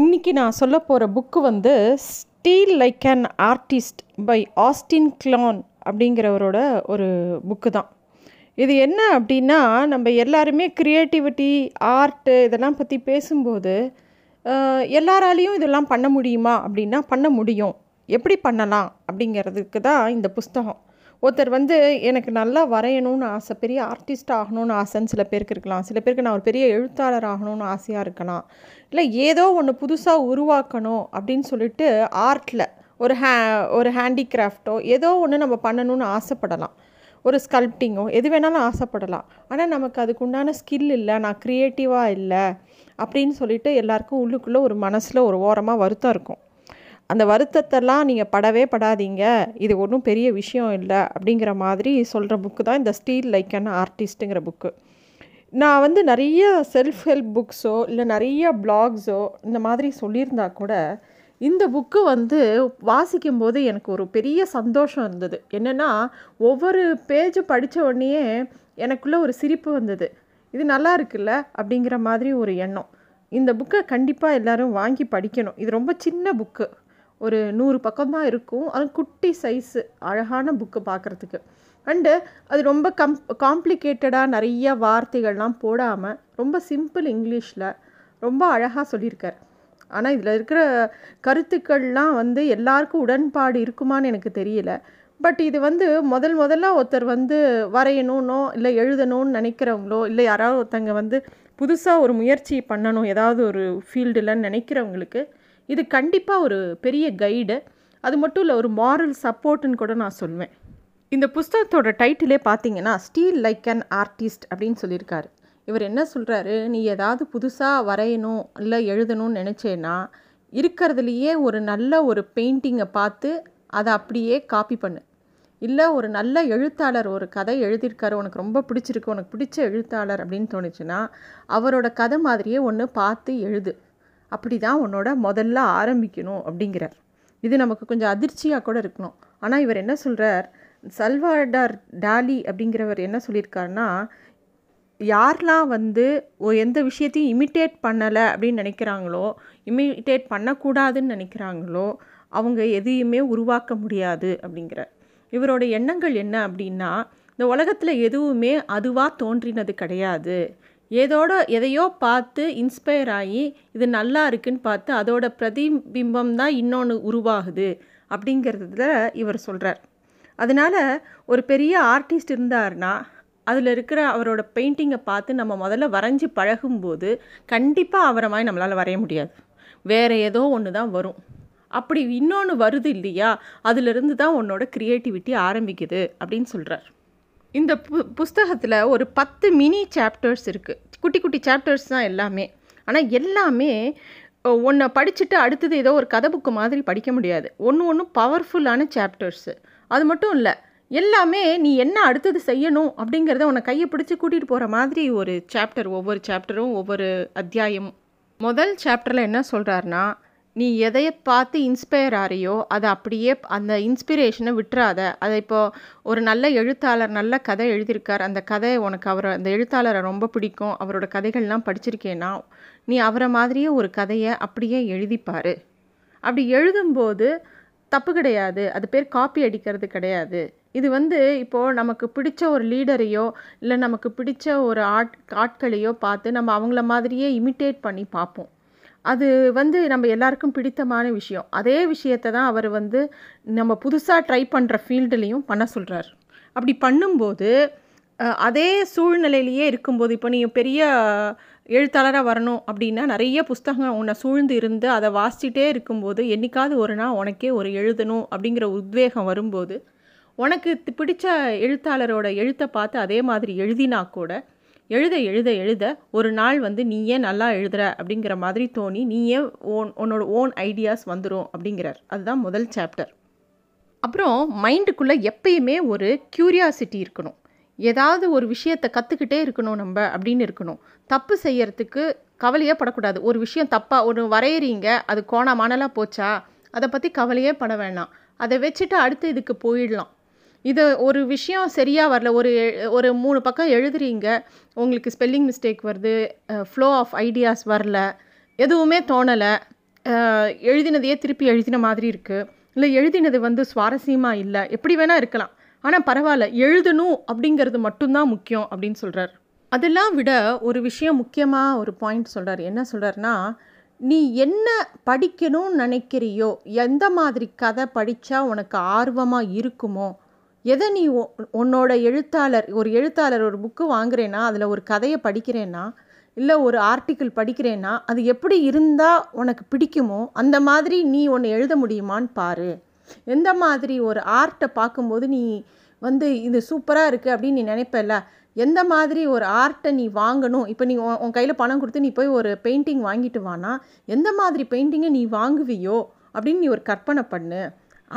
இன்னைக்கு நான் சொல்ல போகிற புக்கு வந்து steal like an artist by Austin Kleon அப்படிங்கிறவரோட ஒரு புக்கு தான். இது என்ன அப்படின்னா நம்ம எல்லாருமே க்ரியேட்டிவிட்டி ஆர்ட்டு இதெல்லாம் பற்றி பேசும்போது எல்லாராலேயும் எல்லாராலையும் இதெல்லாம் பண்ண முடியுமா அப்படின்னா பண்ண முடியும். எப்படி பண்ணலாம் அப்படிங்கிறதுக்கு தான் இந்த புஸ்தகம். ஒருத்தர் வந்து எனக்கு நல்லா வரையணும்னு ஆசை பெரிய ஆர்டிஸ்ட் ஆகணும்னு ஆசைன்னு சில பேருக்கு இருக்கலாம். சில பேருக்கு நான் ஒரு பெரிய எழுத்தாளர் ஆகணும்னு ஆசையாக இருக்கலாம். இல்லை ஏதோ ஒன்று புதுசாக உருவாக்கணும் அப்படின்னு சொல்லிட்டு ஆர்ட்டில் ஒரு ஹே ஒரு ஹேண்டிகிராஃப்டோ ஏதோ ஒன்று நம்ம பண்ணணும்னு ஆசைப்படலாம். ஒரு ஸ்கல்ப்டிங்கோ எது வேணாலும் ஆசைப்படலாம். ஆனால் நமக்கு அதுக்குண்டான ஸ்கில் இல்லை நான் க்ரியேட்டிவாக இல்லை அப்படின்னு சொல்லிட்டு எல்லாருக்கும் உள்ளுக்குள்ளே ஒரு மனசில் ஒரு ஓரமாக வருத்தம் இருக்கும். அந்த வருத்தத்தெல்லாம் நீங்கள் படவே படாதீங்க. இது ஒன்றும் பெரிய விஷயம் இல்லை அப்படிங்கிற மாதிரி சொல்கிற புக்கு தான் இந்த ஸ்டீல் லைக் அண்ட் ஆர்டிஸ்ட்டுங்கிற புக்கு நான் வந்து நிறைய செல்ஃப் ஹெல்ப் புக்ஸோ இல்லை நிறைய பிளாக்ஸோ இந்த மாதிரி சொல்லியிருந்தா கூட இந்த புக்கு வந்து வாசிக்கும்போது எனக்கு ஒரு பெரிய சந்தோஷம் இருந்தது. என்னென்னா ஒவ்வொரு பேஜ் படித்த உடனேயே எனக்குள்ளே ஒரு சிரிப்பு வந்தது. இது நல்லா இருக்குல்ல அப்படிங்கிற மாதிரி ஒரு எண்ணம். இந்த புக்கை கண்டிப்பாக எல்லோரும் வாங்கி படிக்கணும். இது ரொம்ப சின்ன புக்கு ஒரு நூறு பக்கம்தான் இருக்கும். அது குட்டி சைஸு அழகான புக்கு பார்க்குறதுக்கு. அண்டு அது ரொம்ப கம் காம்ப்ளிகேட்டடாக நிறைய வார்த்தைகள்லாம் போடாமல் ரொம்ப சிம்பிள் இங்கிலீஷில் ரொம்ப அழகாக சொல்லியிருக்கார். ஆனால் இதில் இருக்கிற கருத்துக்கள்லாம் வந்து எல்லாருக்கும் உடன்பாடு இருக்குமான்னு எனக்கு தெரியல. பட் இது வந்து முதல் முதல்ல ஒருத்தர் வந்து வரையணும்னோ இல்லை எழுதணும்னு நினைக்கிறவங்களோ இல்லை யாராவது ஒருத்தங்க வந்து புதுசாக ஒரு முயற்சி பண்ணணும் ஏதாவது ஒரு ஃபீல்டில் நினைக்கிறவங்களுக்கு இது கண்டிப்பாக ஒரு பெரிய கைடு அது மட்டும் இல்லை ஒரு மாரல் சப்போர்ட்டுன்னு கூட நான் சொல்வேன். இந்த புஸ்தகத்தோட டைட்டிலே பார்த்தீங்கன்னா ஸ்டீல் லைக் அன் ஆர்டிஸ்ட் அப்படின்னு சொல்லியிருக்காரு. இவர் என்ன சொல்கிறாரு நீ ஏதாவது புதுசாக வரையணும் இல்லை எழுதணும்னு நினச்சேன்னா இருக்கிறதுலையே ஒரு நல்ல ஒரு பெயிண்டிங்கை பார்த்து அதை அப்படியே காப்பி பண்ணு. இல்லை ஒரு நல்ல எழுத்தாளர் ஒரு கதை எழுதியிருக்காரு உனக்கு ரொம்ப பிடிச்சிருக்கு உனக்கு பிடிச்ச எழுத்தாளர் அப்படின்னு தோணுச்சுன்னா அவரோட கதை மாதிரியே ஒன்று பார்த்து எழுது. அப்படி தான் உன்னோட முதல்ல ஆரம்பிக்கணும் அப்படிங்கிறார். இது நமக்கு கொஞ்சம் அதிர்ச்சியாக கூட இருக்கணும். ஆனால் இவர் என்ன சொல்கிறார் சல்வாடார் டாலி அப்படிங்கிறவர் என்ன சொல்லியிருக்காருன்னா யாரெலாம் வந்து எந்த விஷயத்தையும் இமிட்டேட் பண்ணலை அப்படின்னு நினைக்கிறாங்களோ இமிட்டேட் பண்ணக்கூடாதுன்னு நினைக்கிறாங்களோ அவங்க எதையுமே உருவாக்க முடியாது அப்படிங்கிறார். இவரோட எண்ணங்கள் என்ன அப்படின்னா இந்த உலகத்தில் எதுவுமே அதுவாக தோன்றினது கிடையாது. ஏதோட எதையோ பார்த்து இன்ஸ்பயர் ஆகி இது நல்லா இருக்குன்னு பார்த்து அதோட பிரதிபிம்பம் தான் இன்னொன்று உருவாகுது அப்படிங்கிறதுல இவர் சொல்கிறார் அதனால் ஒரு பெரிய ஆர்டிஸ்ட் இருந்தாருன்னா அதில் இருக்கிற அவரோட பெயிண்டிங்கை பார்த்து நம்ம முதல்ல வரைஞ்சி பழகும்போது கண்டிப்பாக அவரை மாதிரி நம்மளால் வரைய முடியாது. வேறு ஏதோ ஒன்று தான் வரும். அப்படி இன்னொன்று வருது இல்லையா? அதிலிருந்து தான் உன்னோட க்ரியேட்டிவிட்டி ஆரம்பிக்குது அப்படின்னு சொல்கிறார் இந்த பு புஸ்தகத்தில் ஒரு பத்து மினி சாப்டர்ஸ் இருக்குது குட்டி குட்டி சாப்டர்ஸ் தான் எல்லாமே. ஆனால் எல்லாமே ஒன்றை படிச்சுட்டு அடுத்தது ஏதோ ஒரு கதை புக்கு மாதிரி படிக்க முடியாது. ஒன்று ஒன்று பவர்ஃபுல்லான சாப்டர்ஸு அது மட்டும் இல்லை எல்லாமே நீ என்ன அடுத்தது செய்யணும் அப்படிங்கிறத உன்னை கையை பிடிச்சி கூட்டிகிட்டு போகிற மாதிரி ஒரு சாப்டர் ஒவ்வொரு சாப்டரும் ஒவ்வொரு அத்தியாயமும் முதல் சாப்டரில் என்ன சொல்கிறாருன்னா நீ எதைய பார்த்து இன்ஸ்பயர் ஆறியோ அதை அப்படியே அந்த இன்ஸ்பிரேஷனை விட்டுறாத. அதை இப்போ ஒரு நல்ல எழுத்தாளர் நல்ல கதை எழுதியிருக்கார். அந்த கதை உனக்கு அவர் அந்த எழுத்தாளரை ரொம்ப பிடிக்கும். அவரோட கதைகள்லாம் படிச்சிருக்கேன்னா நீ அவரை மாதிரியே ஒரு கதையை அப்படியே எழுதிப்பார். அப்படி எழுதும்போது தப்பு கிடையாது. அது பேர் காப்பி அடிக்கிறது கிடையாது. இது வந்து இப்போது நமக்கு பிடிச்ச ஒரு லீடரையோ இல்லை நமக்கு பிடிச்ச ஒரு ஆட் ஆட்களையோ பார்த்து நம்ம அவங்கள மாதிரியே இமிட்டேட் பண்ணி பார்ப்போம். அது வந்து நம்ம எல்லாருக்கும் பிடித்தமான விஷயம். அதே விஷயத்தை தான் அவர் வந்து நம்ம புதுசாக ட்ரை பண்ணுற ஃபீல்டுலேயும் பண்ண சொல்கிறார் அப்படி பண்ணும்போது அதே சூழ்நிலையிலேயே இருக்கும்போது இப்போ நீ பெரிய எழுத்தாளராக வரணும் அப்படின்னா நிறைய புஸ்தகம் உன்னை சூழ்ந்து இருந்து அதை வாசிச்சிட்டே இருக்கும்போது என்றைக்காவது ஒரு நாள் உனக்கே ஒரு எழுதணும் அப்படிங்கிற உத்வேகம் வரும்போது உனக்கு பிடிச்ச எழுத்தாளரோட எழுத்தை பார்த்து அதே மாதிரி எழுதினா கூட எழுத எழுத எழுத ஒரு நாள் வந்து நீயே நல்லா எழுதுற அப்படிங்கிற மாதிரி தோணி நீயே ஓன் உன்னோட ஓன் ஐடியாஸ் வந்துடும் அப்படிங்கிறார். அதுதான் முதல் சாப்டர் அப்புறம் மைண்டுக்குள்ளே எப்பயுமே ஒரு க்யூரியாசிட்டி இருக்கணும். ஏதாவது ஒரு விஷயத்தை கற்றுக்கிட்டே இருக்கணும் நம்ம அப்படின்னு இருக்கணும். தப்பு செய்யறதுக்கு கவலையே படக்கூடாது. ஒரு விஷயம் தப்பாக ஒரு வரையறீங்க அது கோண மணலாக போச்சா அதை பற்றி கவலையே பட வேணாம். அதை வச்சுட்டு அடுத்து இதுக்கு போயிடலாம். இது ஒரு விஷயம் சரியாக வரல. ஒரு ஒரு மூணு பக்கம் எழுதுறீங்க. உங்களுக்கு ஸ்பெல்லிங் மிஸ்டேக் வருது. ஃப்ளோ ஆஃப் ஐடியாஸ் வரல. எதுவுமே தோணலை. எழுதினதையே திருப்பி எழுதின மாதிரி இருக்குது இல்லை எழுதினது வந்து சுவாரஸ்யமாக இல்லை. எப்படி வேணால் இருக்கலாம். ஆனால் பரவாயில்ல. எழுதணும் அப்படிங்கிறது மட்டும்தான் முக்கியம் அப்படின்னு சொல்கிறார் அதெல்லாம் விட ஒரு விஷயம் முக்கியமாக ஒரு பாயிண்ட் சொல்கிறார் என்ன சொல்கிறாருன்னா நீ என்ன படிக்கணும்னு நினைக்கிறியோ எந்த மாதிரி கதை படித்தா உனக்கு ஆர்வமாக இருக்குமோ எதை நீ உன்னோட எழுத்தாளர் ஒரு எழுத்தாளர் ஒரு புக்கு வாங்குறேன்னா அதில் ஒரு கதையை படிக்கிறேன்னா இல்லை ஒரு ஆர்டிக்கிள் படிக்கிறேன்னா அது எப்படி இருந்தால் உனக்கு பிடிக்குமோ அந்த மாதிரி நீ ஒன்று எழுத முடியுமான்னு பாரு. எந்த மாதிரி ஒரு ஆர்ட்டை பார்க்கும்போது நீ வந்து இது சூப்பராக இருக்குது அப்படின்னு நீ நினைப்பல எந்த மாதிரி ஒரு ஆர்ட்டை நீ வாங்கணும்? இப்போ நீ உன் கையில் பணம் கொடுத்து நீ போய் ஒரு பெயிண்டிங் வாங்கிட்டு வானா எந்த மாதிரி பெயிண்டிங்கை நீ வாங்குவியோ அப்படின்னு நீ ஒரு கற்பனை பண்ணு.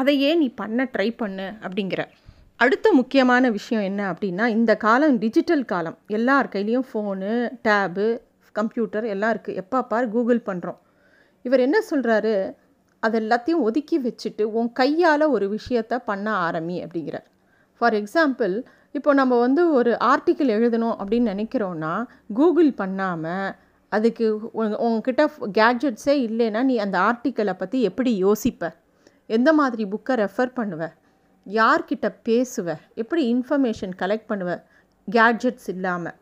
அதையே நீ பண்ண ட்ரை பண்ணு அப்படிங்கிற. அடுத்த முக்கியமான விஷயம் என்ன அப்படின்னா இந்த காலம் டிஜிட்டல் காலம். எல்லார் கையிலையும் ஃபோனு டேபு கம்ப்யூட்டர் எல்லாம் இருக்குது எப்போ பார் கூகுள் பண்ணுறோம் இவர் என்ன சொல்கிறாரு அது எல்லாத்தையும் ஒதுக்கி வச்சுட்டு உன் கையால் ஒரு விஷயத்த பண்ண ஆரம்பி அப்படிங்கிறார். ஃபார் எக்ஸாம்பிள் இப்போ நம்ம வந்து ஒரு ஆர்டிக்கிள் எழுதணும் அப்படின்னு நினைக்கிறோன்னா கூகுள் பண்ணாமல் அதுக்கு உங்ககிட்ட கேட்ஜெட்ஸே இல்லைன்னா நீ அந்த ஆர்டிக்கிளை பற்றி எப்படி யோசிப்ப? எந்த மாதிரி புக்கை ரெஃபர் பண்ணுவேன் யார்கிட்ட பேசுவ? எப்படி இன்ஃபர்மேஷன் கலெக்ட் பண்ணுவ? கேட்ஜெட்ஸ் இல்லாமல்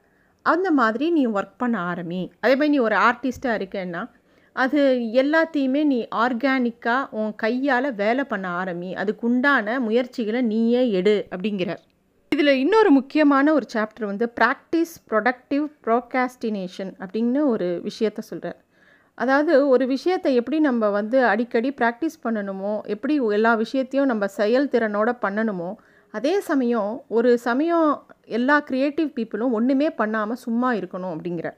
அந்த மாதிரி நீ ஒர்க் பண்ண ஆரம்பி. அதே மாதிரி நீ ஒரு ஆர்டிஸ்ட்டாக இருக்கேன்னா அது எல்லாத்தையுமே நீ ஆர்கானிக்காக உன் கையால் வேலை பண்ண ஆரம்பி. அதுக்கு உண்டான முயற்சிகளை நீயே எடு அப்படிங்கிறார் இதில் இன்னொரு முக்கியமான ஒரு சாப்டர் வந்து ப்ராக்டிஸ் ப்ரொடக்டிவ் ப்ரோகாஸ்டினேஷன் அப்படின்னு ஒரு விஷயத்த சொல்கிறார் அதாவது ஒரு விஷயத்தை எப்படி நம்ம வந்து அடிக்கடி ப்ராக்டிஸ் பண்ணணுமோ எப்படி எல்லா விஷயத்தையும் நம்ம செயல்திறனோட பண்ணணுமோ அதே சமயம் ஒரு சமயம் எல்லா க்ரியேட்டிவ் பீப்புளும் ஒன்றுமே பண்ணாமல் சும்மா இருக்கணும் அப்படிங்கிற.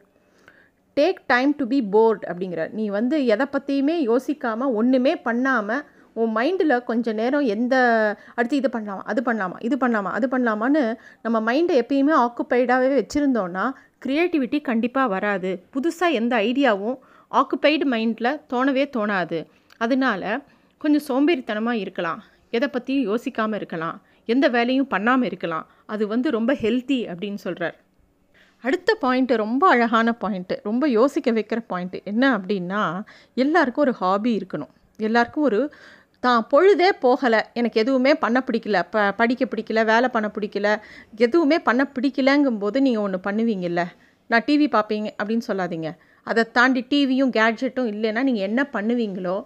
Take time to be bored அப்படிங்கிற. நீ வந்து எதை பற்றியுமே யோசிக்காமல் ஒன்றுமே பண்ணாமல் உன் மைண்டில் கொஞ்சம் நேரம் எந்த அடுத்து இது பண்ணலாமா அது பண்ணலாமா இது பண்ணலாமா அது பண்ணலாமான்னு நம்ம மைண்டை எப்பயுமே ஆக்குப்பைடாகவே வச்சுருந்தோன்னா க்ரியேட்டிவிட்டி கண்டிப்பாக வராது. புதுசாக எந்த ஐடியாவும் ஆக்குப்பைடு மைண்டில் தோணவே தோணாது. அதனால் கொஞ்சம் சோம்பேறித்தனமாக இருக்கலாம். எதை பற்றியும் யோசிக்காமல் இருக்கலாம். எந்த வேலையும் பண்ணாமல் இருக்கலாம். அது வந்து ரொம்ப ஹெல்த்தி அப்படின்னு சொல்கிறார் அடுத்த பாயிண்ட்டு ரொம்ப அழகான பாயிண்ட்டு ரொம்ப யோசிக்க வைக்கிற பாயிண்ட்டு என்ன அப்படின்னா எல்லாருக்கும் ஒரு ஹாபி இருக்கணும். எல்லாருக்கும் ஒரு தான் பொழுதே போகலை. எனக்கு எதுவுமே பண்ண பிடிக்கல. ப படிக்க பிடிக்கல. வேலை பண்ண பிடிக்கல. எதுவுமே பண்ண பிடிக்கலங்கும்போது நீங்கள் ஒன்று பண்ணுவீங்கல்ல? நான் டிவி பார்ப்பீங்க அப்படின்னு சொல்லாதீங்க. அதை தாண்டி டிவியும் கேட்ஜெட்டும் இல்லைன்னா நீங்கள் என்ன பண்ணுவீங்களோ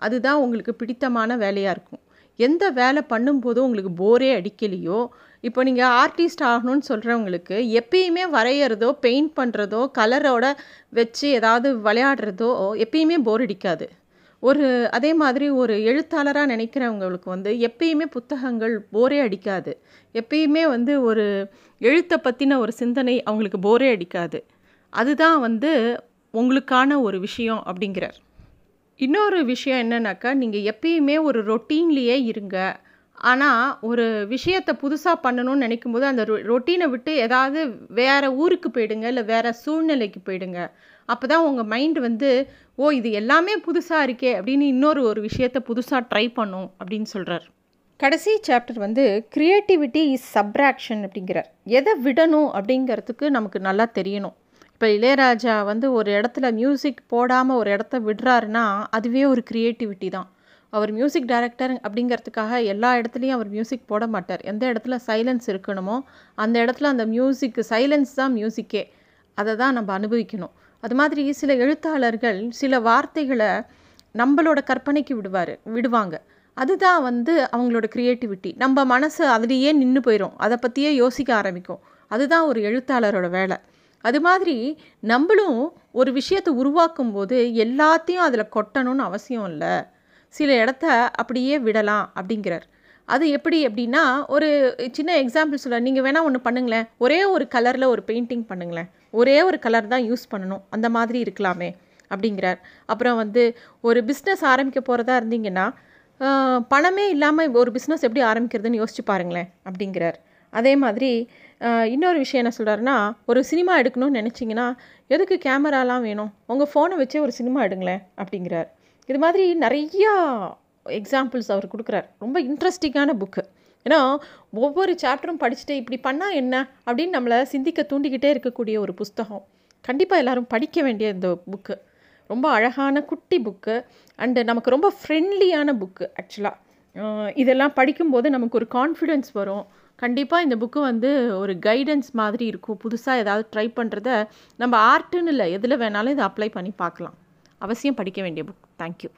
அதுதான் உங்களுக்கு பிடித்தமான வேலையாக இருக்கும். எந்த வேலை பண்ணும்போதும் உங்களுக்கு போரே அடிக்கலையோ இப்போ நீங்கள் ஆர்டிஸ்ட் ஆகணும்னு சொல்கிறவங்களுக்கு எப்பயுமே வரைகிறதோ பெயிண்ட் பண்ணுறதோ கலரோட வச்சு ஏதாவது விளையாடுறதோ எப்பயுமே போர் அடிக்காது. ஒரு அதே மாதிரி ஒரு எழுத்தாளராக நினைக்கிறவங்களுக்கு வந்து எப்பயுமே புத்தகங்கள் போரே அடிக்காது. எப்பயுமே வந்து ஒரு எழுத்தை பற்றின ஒரு சிந்தனை அவங்களுக்கு போரே அடிக்காது. அதுதான் வந்து உங்களுக்கான ஒரு விஷயம் அப்படிங்கிறார். இன்னொரு விஷயம் என்னன்னாக்கா நீங்கள் எப்பயுமே ஒரு ரொட்டீன்லேயே இருங்க. ஆனால் ஒரு விஷயத்தை புதுசாக பண்ணணும்னு நினைக்கும்போது அந்த ரொ ரொட்டீனை விட்டு ஏதாவது வேறு ஊருக்கு போயிடுங்க இல்லை வேறு சூழ்நிலைக்கு போயிடுங்க. அப்போ தான் உங்கள் மைண்டு வந்து ஓ இது எல்லாமே புதுசாக இருக்கே அப்படின்னு இன்னொரு ஒரு விஷயத்த புதுசாக ட்ரை பண்ணும் அப்படின்னு சொல்கிறார் கடைசி சாப்டர் வந்து க்ரியேட்டிவிட்டி இஸ் சப்ராக்ஷன் அப்படிங்கிறார். எதை விடணும் அப்படிங்கிறதுக்கு நமக்கு நல்லா தெரியணும். இப்போ இளையராஜா வந்து ஒரு இடத்துல மியூசிக் போடாமல் ஒரு இடத்த விடுறாருன்னா அதுவே ஒரு க்ரியேட்டிவிட்டி தான். அவர் மியூசிக் டைரக்டர் அப்படிங்கிறதுக்காக எல்லா இடத்துலையும் அவர் மியூசிக் போட மாட்டார். எந்த இடத்துல சைலன்ஸ் இருக்கணுமோ அந்த இடத்துல அந்த மியூசிக் சைலன்ஸ் தான் மியூசிக்கே அதை தான் நம்ம அனுபவிக்கணும். அது மாதிரி சில எழுத்தாளர்கள் சில வார்த்தைகளை நம்மளோட கற்பனைக்கு விடுவார் விடுவாங்க. அதுதான் வந்து அவங்களோட க்ரியேட்டிவிட்டி நம்ம மனசு அதுலேயே நின்று போயிடும் அதை பற்றியே யோசிக்க ஆரம்பிக்கும். அதுதான் ஒரு எழுத்தாளரோட வேலை. அது மாதிரி நம்மளும் ஒரு விஷயத்தை உருவாக்கும் போது எல்லாத்தையும் அதில் கொட்டணும்னு அவசியம் இல்லை. சில இடத்த அப்படியே விடலாம் அப்படிங்கிறார். அது எப்படி அப்படின்னா ஒரு சின்ன எக்ஸாம்பிள் சொல்ல நீங்கள் வேணால் ஒன்று பண்ணுங்களேன். ஒரே ஒரு கலரில் ஒரு பெயிண்டிங் பண்ணுங்களேன். ஒரே ஒரு கலர் தான் யூஸ் பண்ணணும். அந்த மாதிரி இருக்கலாமே அப்படிங்கிறார். அப்புறம் வந்து ஒரு பிஸ்னஸ் ஆரம்பிக்க போகிறதா இருந்தீங்கன்னா பணமே இல்லாமல் ஒரு பிஸ்னஸ் எப்படி ஆரம்பிக்கிறதுன்னு யோசிச்சு பாருங்களேன் அப்படிங்கிறார். அதே மாதிரி இன்னொரு விஷயம் என்ன சொல்கிறாருன்னா ஒரு சினிமா எடுக்கணும்னு நினச்சிங்கன்னா எதுக்கு கேமராலாம் வேணும்? உங்கள் ஃபோனை வச்சே ஒரு சினிமா எடுங்களேன் அப்படிங்கிறார். இது மாதிரி நிறையா எக்ஸாம்பிள்ஸ் அவர் கொடுக்குறார். ரொம்ப இன்ட்ரெஸ்டிங்கான புக்கு ஏன்னா ஒவ்வொரு சாப்டரும் படிச்சுட்டு இப்படி பண்ணால் என்ன? அப்படின்னு நம்மளை சிந்திக்க தூண்டிக்கிட்டே இருக்கக்கூடிய ஒரு புஸ்தகம். கண்டிப்பாக எல்லோரும் படிக்க வேண்டிய இந்த புக்கு ரொம்ப அழகான குட்டி புக்கு அண்டு நமக்கு ரொம்ப ஃப்ரெண்ட்லியான புக்கு ஆக்சுவலாக இதெல்லாம் படிக்கும்போது நமக்கு ஒரு கான்ஃபிடென்ஸ் வரும். கண்டிப்பாக இந்த புக்கு வந்து ஒரு கைடன்ஸ் மாதிரி இருக்கும். புதுசாக ஏதாவது ட்ரை பண்ணுறத நம்ம ஆர்ட்டுன்னு இல்லை எதில் வேணாலும் இதை அப்ளை பண்ணி பார்க்கலாம். அவசியம் படிக்க வேண்டிய புக் தேங்க்யூ